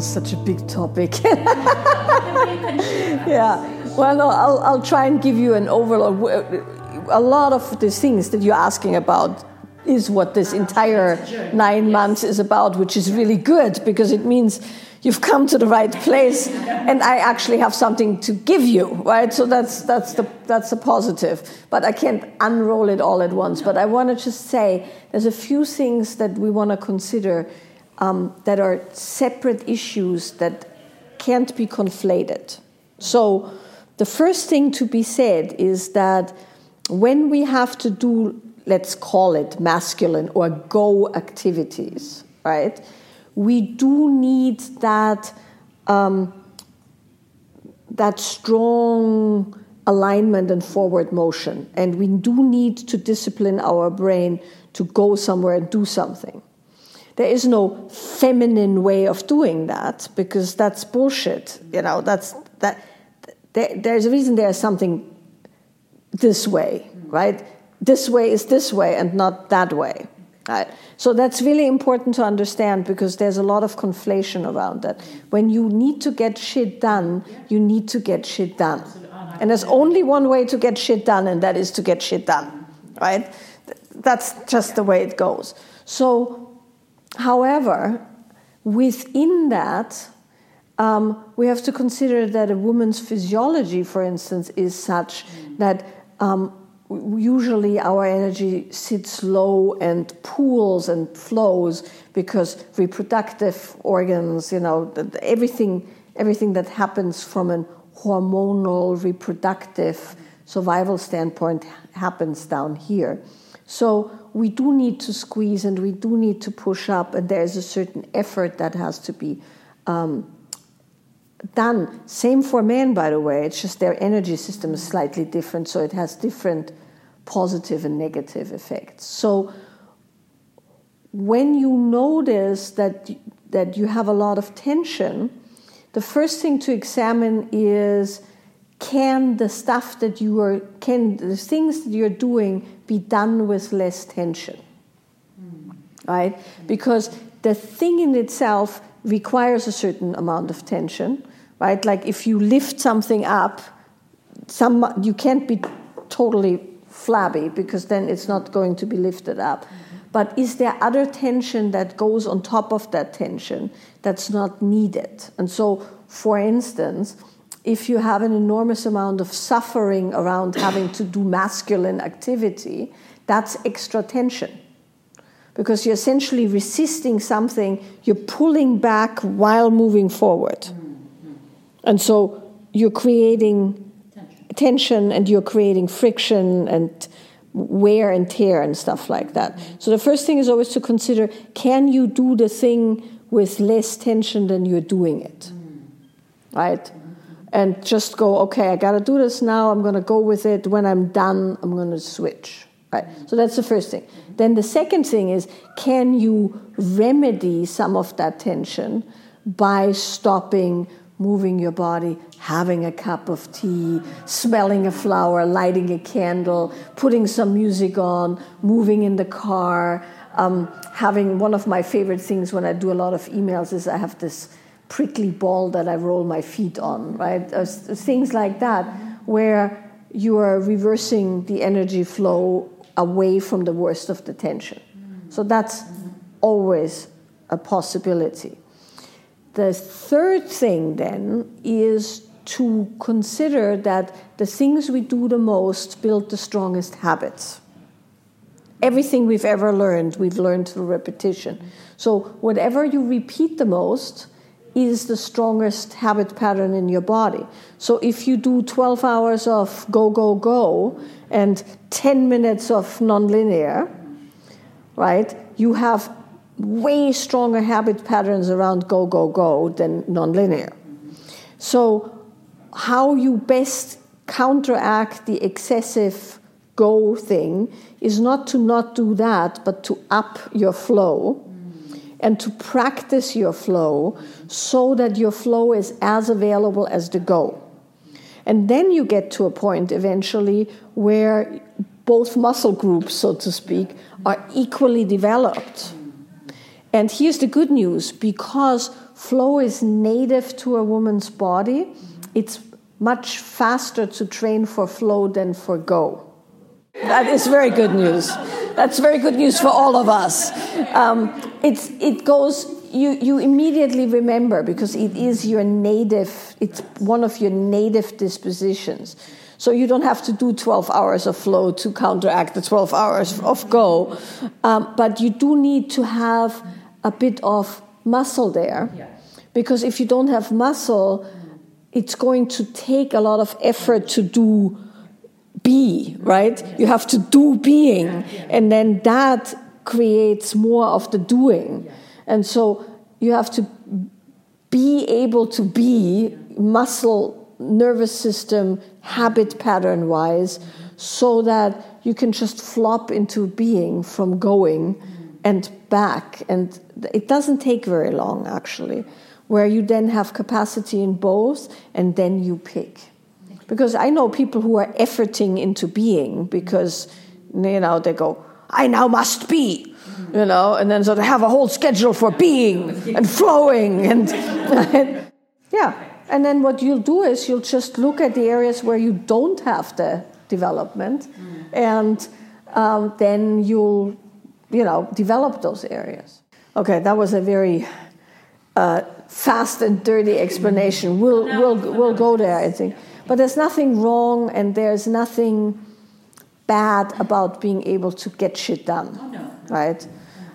is such a big topic. yeah. Well, no, I'll, I'll try and give you an overall. A lot of the things that you're asking about is what this entire nine months is about, which is really good because it means you've come to the right place and I actually have something to give you, right? So that's, that's, the, that's the positive. But I can't unroll it all at once. But I want to just say there's a few things that we want to consider um, that are separate issues that can't be conflated. So the first thing to be said is that when we have to do, let's call it masculine or go activities, right? we do need that um, that strong alignment and forward motion, and we do need to discipline our brain to go somewhere and do something. There is no feminine way of doing that because that's bullshit. You know, that's that. There, there's a reason there's something this way, right? This way is this way and not that way. Right? So that's really important to understand because there's a lot of conflation around that. When you need to get shit done, you need to get shit done. And there's only one way to get shit done, and that is to get shit done. Right? That's just the way it goes. So, however, within that, um, we have to consider that a woman's physiology, for instance, is such that um, usually our energy sits low and pools and flows because reproductive organs, you know, everything, everything that happens from an hormonal reproductive survival standpoint happens down here. So we do need to squeeze and we do need to push up, and there is a certain effort that has to be um, done. Same for men, by the way. It's just their energy system is slightly different, so it has different positive and negative effects. So when you notice that that you have a lot of tension, the first thing to examine is can the stuff that you are can the things that you're doing be done with less tension mm. right because the thing in itself requires a certain amount of tension right like if you lift something up some you can't be totally flabby because then it's not going to be lifted up. Mm-hmm. But is there other tension that goes on top of that tension that's not needed? And so, for instance, if you have an enormous amount of suffering around having to do masculine activity, that's extra tension. Because you're essentially resisting something, you're pulling back while moving forward. Mm-hmm. And so you're creating tension and you're creating friction and wear and tear and stuff like that. So the first thing is always to consider can you do the thing with less tension than you're doing it? Right? And just go, okay, I got to do this now. I'm going to go with it. When I'm done, I'm going to switch. Right? So that's the first thing. Then the second thing is can you remedy some of that tension by stopping moving your body, having a cup of tea, smelling a flower, lighting a candle, putting some music on, moving in the car. Um, having one of my favorite things when I do a lot of emails is I have this prickly ball that I roll my feet on, right? Uh, things like that, where you are reversing the energy flow away from the worst of the tension. So that's always a possibility. The third thing then is to consider that the things we do the most build the strongest habits. Everything we've ever learned, we've learned through repetition. So, whatever you repeat the most is the strongest habit pattern in your body. So, if you do 12 hours of go, go, go and 10 minutes of nonlinear, right, you have way stronger habit patterns around go, go, go than nonlinear. So, how you best counteract the excessive go thing is not to not do that, but to up your flow and to practice your flow so that your flow is as available as the go. And then you get to a point eventually where both muscle groups, so to speak, are equally developed and here's the good news because flow is native to a woman's body, it's much faster to train for flow than for go. That is very good news. That's very good news for all of us. Um, it's, it goes, you, you immediately remember because it is your native, it's one of your native dispositions. So you don't have to do 12 hours of flow to counteract the 12 hours of go. Um, but you do need to have a bit of muscle there. Because if you don't have muscle, it's going to take a lot of effort to do be, right? You have to do being. And then that creates more of the doing. And so you have to be able to be muscle, nervous system, habit pattern wise, so that you can just flop into being from going and back. And it doesn't take very long, actually where you then have capacity in both and then you pick. Because I know people who are efforting into being because, you know, they go, I now must be, you know, and then so they have a whole schedule for being and flowing and, and yeah. And then what you'll do is you'll just look at the areas where you don't have the development and um, then you'll, you know, develop those areas. Okay, that was a very uh, fast and dirty explanation. We'll, we'll, we'll go there, I think. But there's nothing wrong and there's nothing bad about being able to get shit done, oh, right?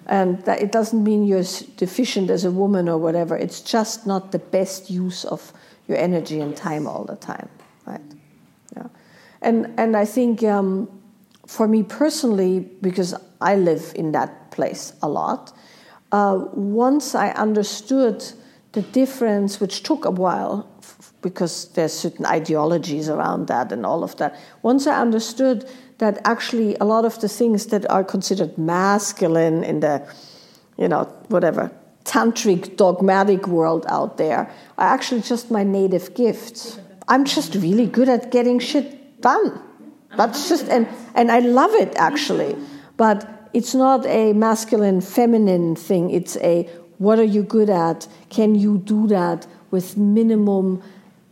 And that it doesn't mean you're deficient as a woman or whatever. It's just not the best use of your energy and time all the time, right? Yeah. And, and I think um, for me personally, because I live in that place a lot, uh, once I understood the difference, which took a while because there's certain ideologies around that and all of that. Once I understood that actually a lot of the things that are considered masculine in the, you know, whatever, tantric, dogmatic world out there are actually just my native gifts. I'm just really good at getting shit done. That's just, and, and I love it actually. But it's not a masculine feminine thing it's a what are you good at can you do that with minimum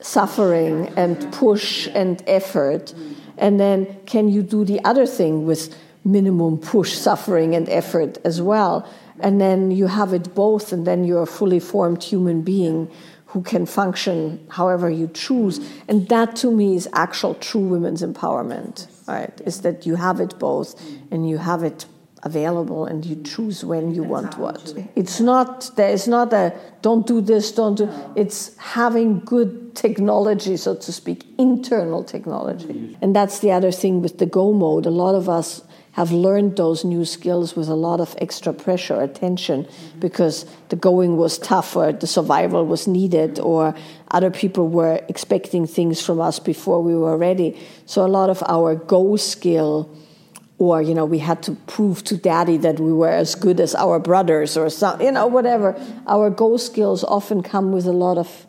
suffering and push and effort. And then can you do the other thing with minimum push suffering and effort as well? And then you have it both and then you're a fully formed human being who can function however you choose. And that to me is actual true women's empowerment right? Is that you have it both and you have it available and you choose when you want what. It's not, there is not a don't do this, don't do, it's having good technology, so to speak, internal technology. And that's the other thing with the go mode. A lot of us have learned those new skills with a lot of extra pressure or tension because the going was tough or the survival was needed or other people were expecting things from us before we were ready. So a lot of our go skill or you know we had to prove to daddy that we were as good as our brothers or some you know whatever. Our go skills often come with a lot of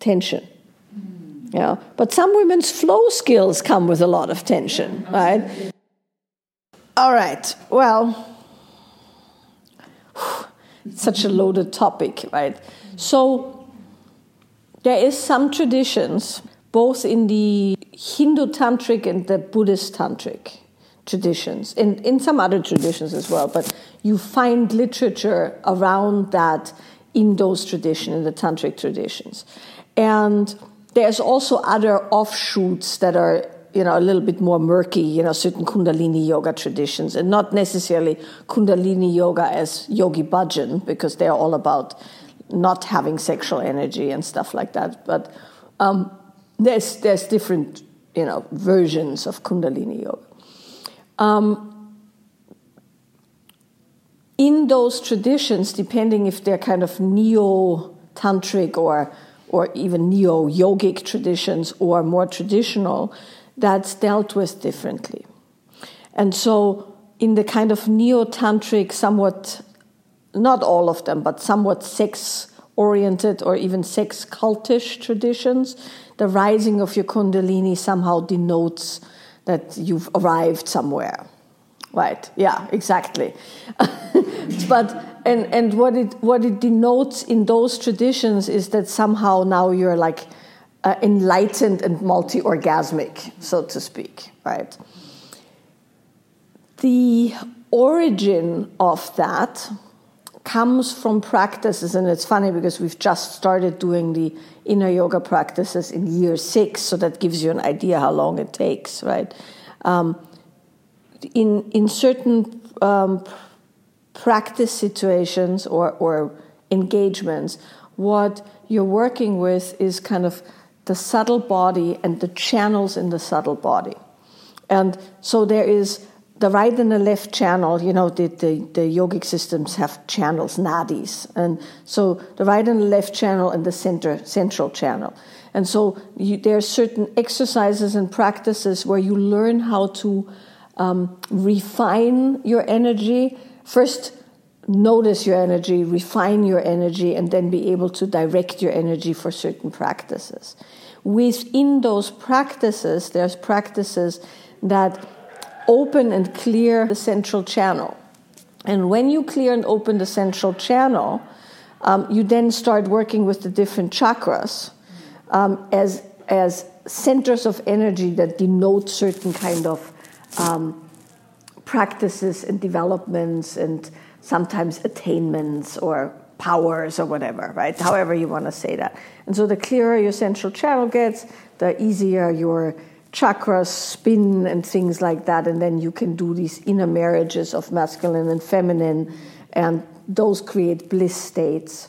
tension. Mm-hmm. You know but some women's flow skills come with a lot of tension right? all right. Well such a loaded topic right? So there is some traditions both in the hindu tantric and the buddhist tantric traditions, in, in some other traditions as well, but you find literature around that in those traditions, in the tantric traditions. And there's also other offshoots that are you know a little bit more murky you know certain kundalini yoga traditions and not necessarily kundalini yoga as yogi bhajan because they're all about not having sexual energy and stuff like that but um, there's there's different you know versions of kundalini yoga um, in those traditions, depending if they're kind of neo tantric or or even neo yogic traditions or more traditional, that's dealt with differently. And so, in the kind of neo tantric, somewhat, not all of them, but somewhat sex oriented or even sex cultish traditions, the rising of your Kundalini somehow denotes that you've arrived somewhere. Right, yeah, exactly. but and and what it what it denotes in those traditions is that somehow now you're like uh, enlightened and multi-orgasmic, so to speak, right? The origin of that comes from practices, and it's funny because we've just started doing the inner yoga practices in year six, so that gives you an idea how long it takes, right? Um, in in certain um, practice situations or, or engagements, what you're working with is kind of the subtle body and the channels in the subtle body. And so there is the right and the left channel, you know, the, the, the yogic systems have channels, nadis. And so the right and the left channel and the center, central channel. And so you, there are certain exercises and practices where you learn how to um, refine your energy. First, notice your energy, refine your energy, and then be able to direct your energy for certain practices. Within those practices, there's practices that open and clear the central channel. And when you clear and open the central channel, um, you then start working with the different chakras um, as, as centers of energy that denote certain kind of um, practices and developments and sometimes attainments or powers or whatever, right? However you want to say that. And so the clearer your central channel gets, the easier your chakras spin and things like that. And then you can do these inner marriages of masculine and feminine, and those create bliss states.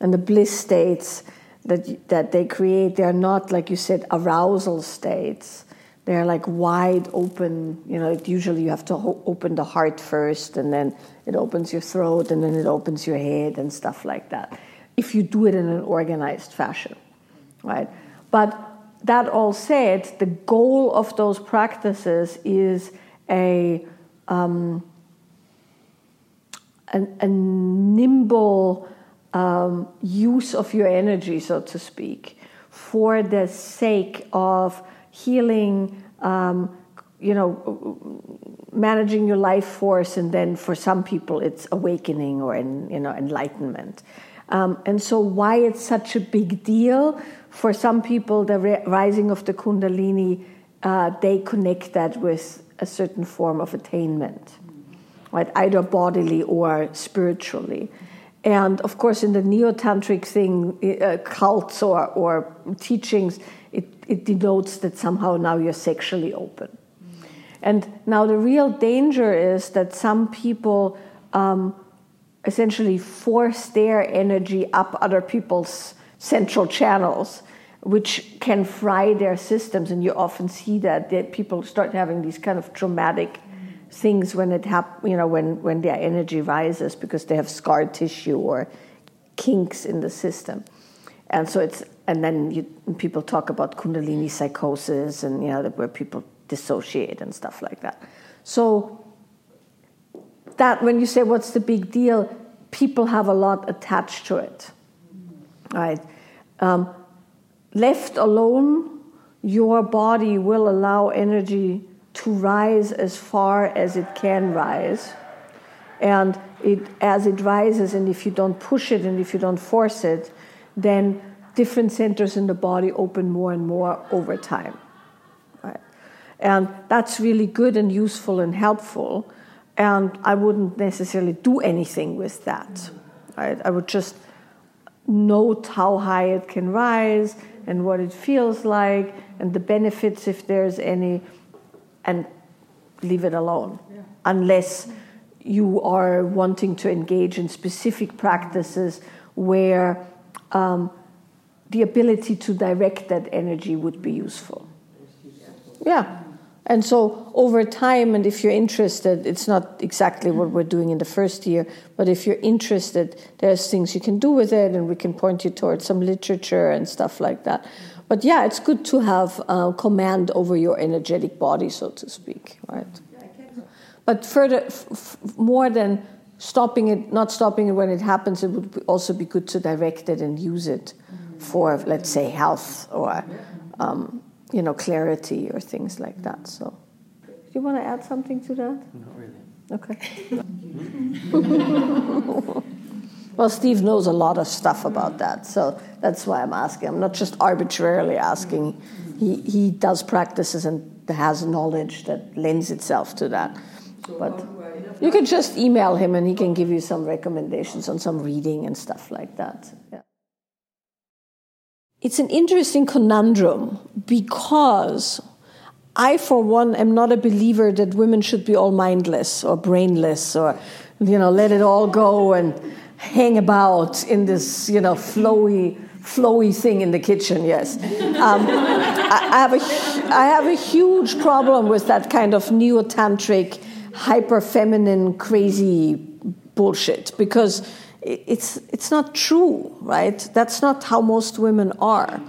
And the bliss states that, that they create, they're not, like you said, arousal states. They're like wide open. You know, usually you have to ho- open the heart first, and then it opens your throat, and then it opens your head, and stuff like that. If you do it in an organized fashion, right? But that all said, the goal of those practices is a, um, a, a, nimble um, use of your energy, so to speak, for the sake of healing, um, you know, managing your life force, and then for some people it's awakening or in, you know enlightenment. Um, and so, why it's such a big deal? For some people, the rising of the Kundalini, uh, they connect that with a certain form of attainment, right? Either bodily or spiritually. And of course, in the neo tantric thing, uh, cults or, or teachings, it, it denotes that somehow now you're sexually open. And now the real danger is that some people um, essentially force their energy up other people's central channels which can fry their systems. And you often see that, that people start having these kind of traumatic things when it hap- you know when, when their energy rises because they have scar tissue or kinks in the system. And so it's and then you, people talk about kundalini psychosis and you know where people dissociate and stuff like that. So that when you say what's the big deal, people have a lot attached to it, right? Um, Left alone, your body will allow energy to rise as far as it can rise. And it, as it rises, and if you don't push it and if you don't force it, then different centers in the body open more and more over time. Right? And that's really good and useful and helpful. And I wouldn't necessarily do anything with that. Right? I would just note how high it can rise and what it feels like and the benefits if there's any and leave it alone yeah. unless you are wanting to engage in specific practices where um, the ability to direct that energy would be useful yeah and so over time, and if you're interested, it's not exactly what we're doing in the first year, but if you're interested, there's things you can do with it, and we can point you towards some literature and stuff like that. But yeah, it's good to have uh, command over your energetic body, so to speak, right? But further, more than stopping it, not stopping it when it happens, it would also be good to direct it and use it for, let's say, health or um, you know, clarity or things like that. So, do you want to add something to that? Not really. Okay. Well, Steve knows a lot of stuff about that, so that's why I'm asking. I'm not just arbitrarily asking. He, he does practices and has knowledge that lends itself to that. But you can just email him and he can give you some recommendations on some reading and stuff like that. Yeah. It's an interesting conundrum because I, for one, am not a believer that women should be all mindless or brainless or, you know, let it all go and hang about in this, you know, flowy, flowy thing in the kitchen. Yes, um, I, have a, I have a huge problem with that kind of neo-tantric, hyper feminine, crazy bullshit because it's it's not true, right? That's not how most women are.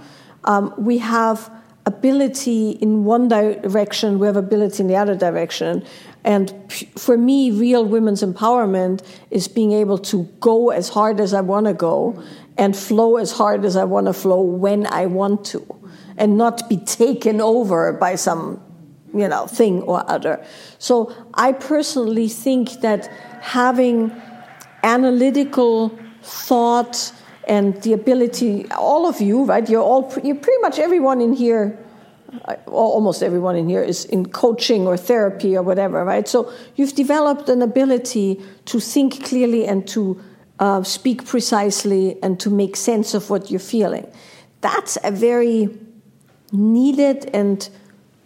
Um, we have ability in one direction, we have ability in the other direction. And for me, real women's empowerment is being able to go as hard as I want to go and flow as hard as I want to flow when I want to, and not be taken over by some, you know, thing or other. So I personally think that having analytical thought and the ability, all of you, right? You're all, you're pretty much everyone in here, uh, almost everyone in here is in coaching or therapy or whatever, right? So you've developed an ability to think clearly and to uh, speak precisely and to make sense of what you're feeling. That's a very needed and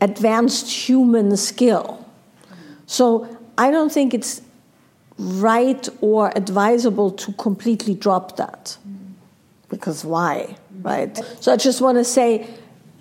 advanced human skill. So I don't think it's right or advisable to completely drop that. Because why, right? So I just want to say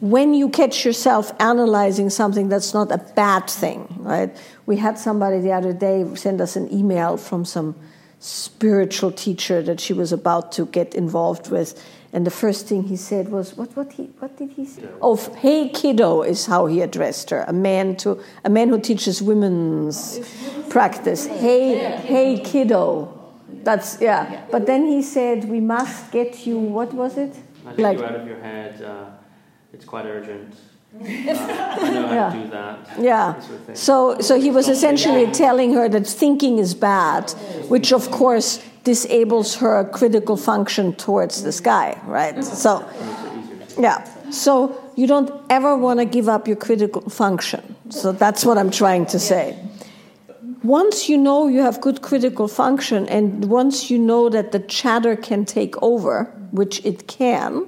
when you catch yourself analyzing something, that's not a bad thing, right? We had somebody the other day send us an email from some spiritual teacher that she was about to get involved with. And the first thing he said was, "What? What? He? What did he say? Oh, hey kiddo is how he addressed her. A man to a man who teaches women's oh, practice. Hey, hey kiddo. That's yeah. But then he said, we must get you. What was it? I like you out of your head. Uh, it's quite urgent. Uh, I know how yeah. to do that. Yeah. Sort of so, so he was essentially telling her that thinking is bad, which of course disables her critical function towards the sky, right? So, yeah. So you don't ever want to give up your critical function. So that's what I'm trying to say. Once you know you have good critical function, and once you know that the chatter can take over, which it can,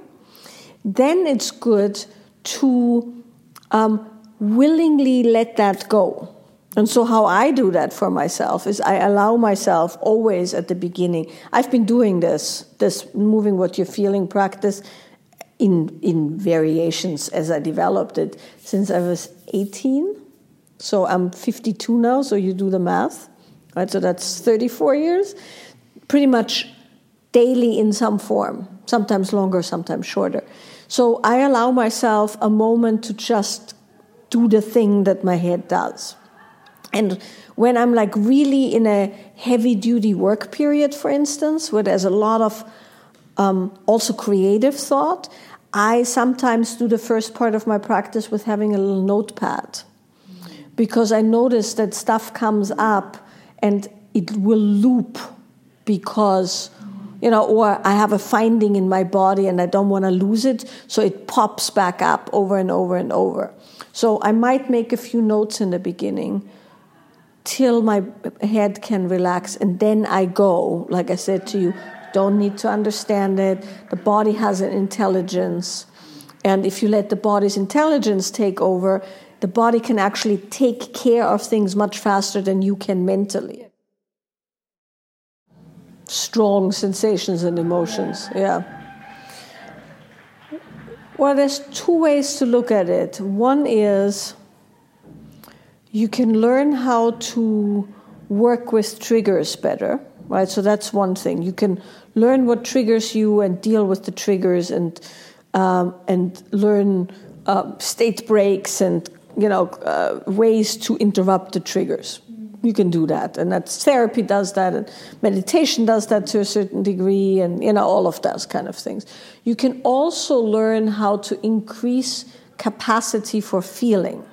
then it's good to um, willingly let that go. And so, how I do that for myself is I allow myself always at the beginning. I've been doing this, this moving what you're feeling practice in, in variations as I developed it since I was 18. So, I'm 52 now, so you do the math, right? So, that's 34 years. Pretty much daily in some form, sometimes longer, sometimes shorter. So, I allow myself a moment to just do the thing that my head does. And when I'm like really in a heavy duty work period, for instance, where there's a lot of um, also creative thought, I sometimes do the first part of my practice with having a little notepad because I notice that stuff comes up and it will loop because you know or i have a finding in my body and i don't want to lose it so it pops back up over and over and over so i might make a few notes in the beginning till my head can relax and then I go. Like I said to you, don't need to understand it. The body has an intelligence. And if you let the body's intelligence take over, the body can actually take care of things much faster than you can mentally. Strong sensations and emotions, yeah. Well, there's two ways to look at it. One is you can learn how to work with triggers better, right? So that's one thing. You can learn what triggers you and deal with the triggers and um, and learn uh, state breaks and you know uh, ways to interrupt the triggers. You can do that, and that's therapy does that, and meditation does that to a certain degree, and you know all of those kind of things. You can also learn how to increase capacity for feeling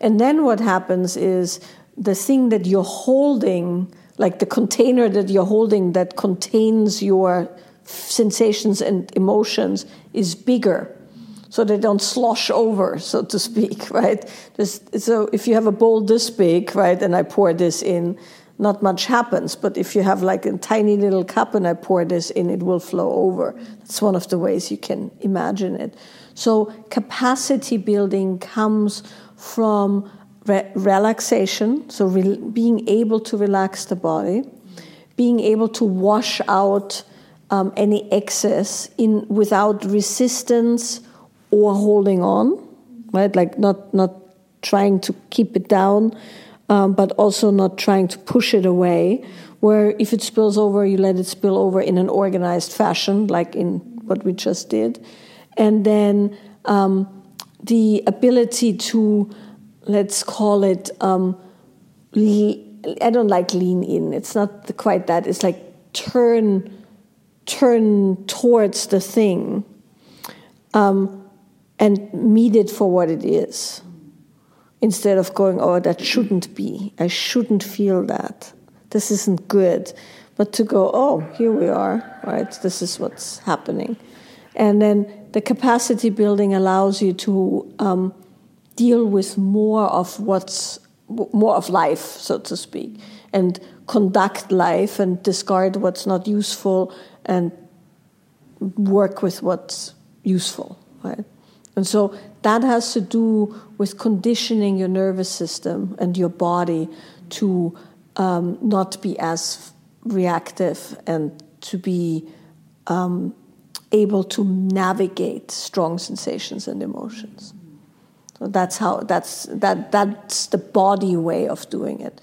and then what happens is the thing that you're holding, like the container that you're holding that contains your sensations and emotions is bigger so they don't slosh over, so to speak, right? so if you have a bowl this big, right, and I pour this in, not much happens. But if you have like a tiny little cup and I pour this in, it will flow over. That's one of the ways you can imagine it. So capacity building comes from re- relaxation, so re- being able to relax the body, being able to wash out um, any excess in without resistance or holding on, right? Like not not trying to keep it down, um, but also not trying to push it away. Where if it spills over, you let it spill over in an organized fashion, like in what we just did, and then um, the ability to let's call it. Um, le- I don't like lean in. It's not quite that. It's like turn turn towards the thing. Um, and meet it for what it is instead of going, oh, that shouldn't be. I shouldn't feel that. This isn't good. But to go, oh, here we are, right? This is what's happening. And then the capacity building allows you to um, deal with more of what's more of life, so to speak, and conduct life and discard what's not useful and work with what's useful, right? And so that has to do with conditioning your nervous system and your body to um, not be as reactive and to be um, able to navigate strong sensations and emotions. So that's how that's that that's the body way of doing it.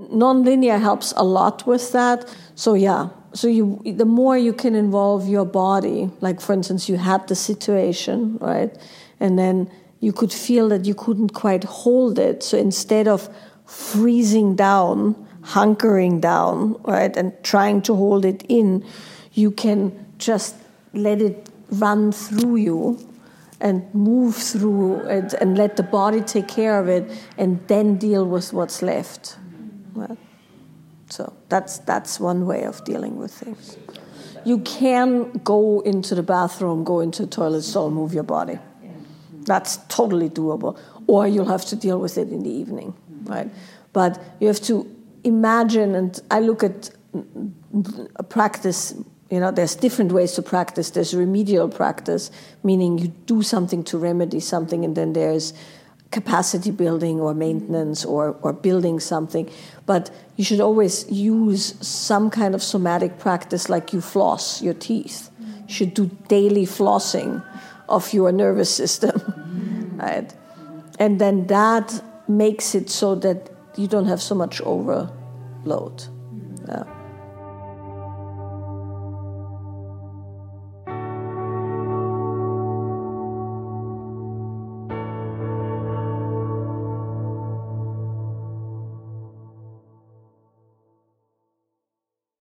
Nonlinear helps a lot with that. So yeah, so you the more you can involve your body like for instance you had the situation right? And then you could feel that you couldn't quite hold it. So instead of freezing down hunkering down right and trying to hold it in you can just let it run through you and move through it and let the body take care of it and then deal with what's left. Right? So that's that's one way of dealing with things. You can go into the bathroom, go into the toilet stall, move your body. That's totally doable. Or you'll have to deal with it in the evening, right? But you have to imagine, and I look at practice you know there's different ways to practice there's remedial practice meaning you do something to remedy something and then there's capacity building or maintenance mm. or, or building something. But you should always use some kind of somatic practice like you floss your teeth. You should do daily flossing of your nervous system. right? And then that makes it so that you don't have so much overload. Yeah.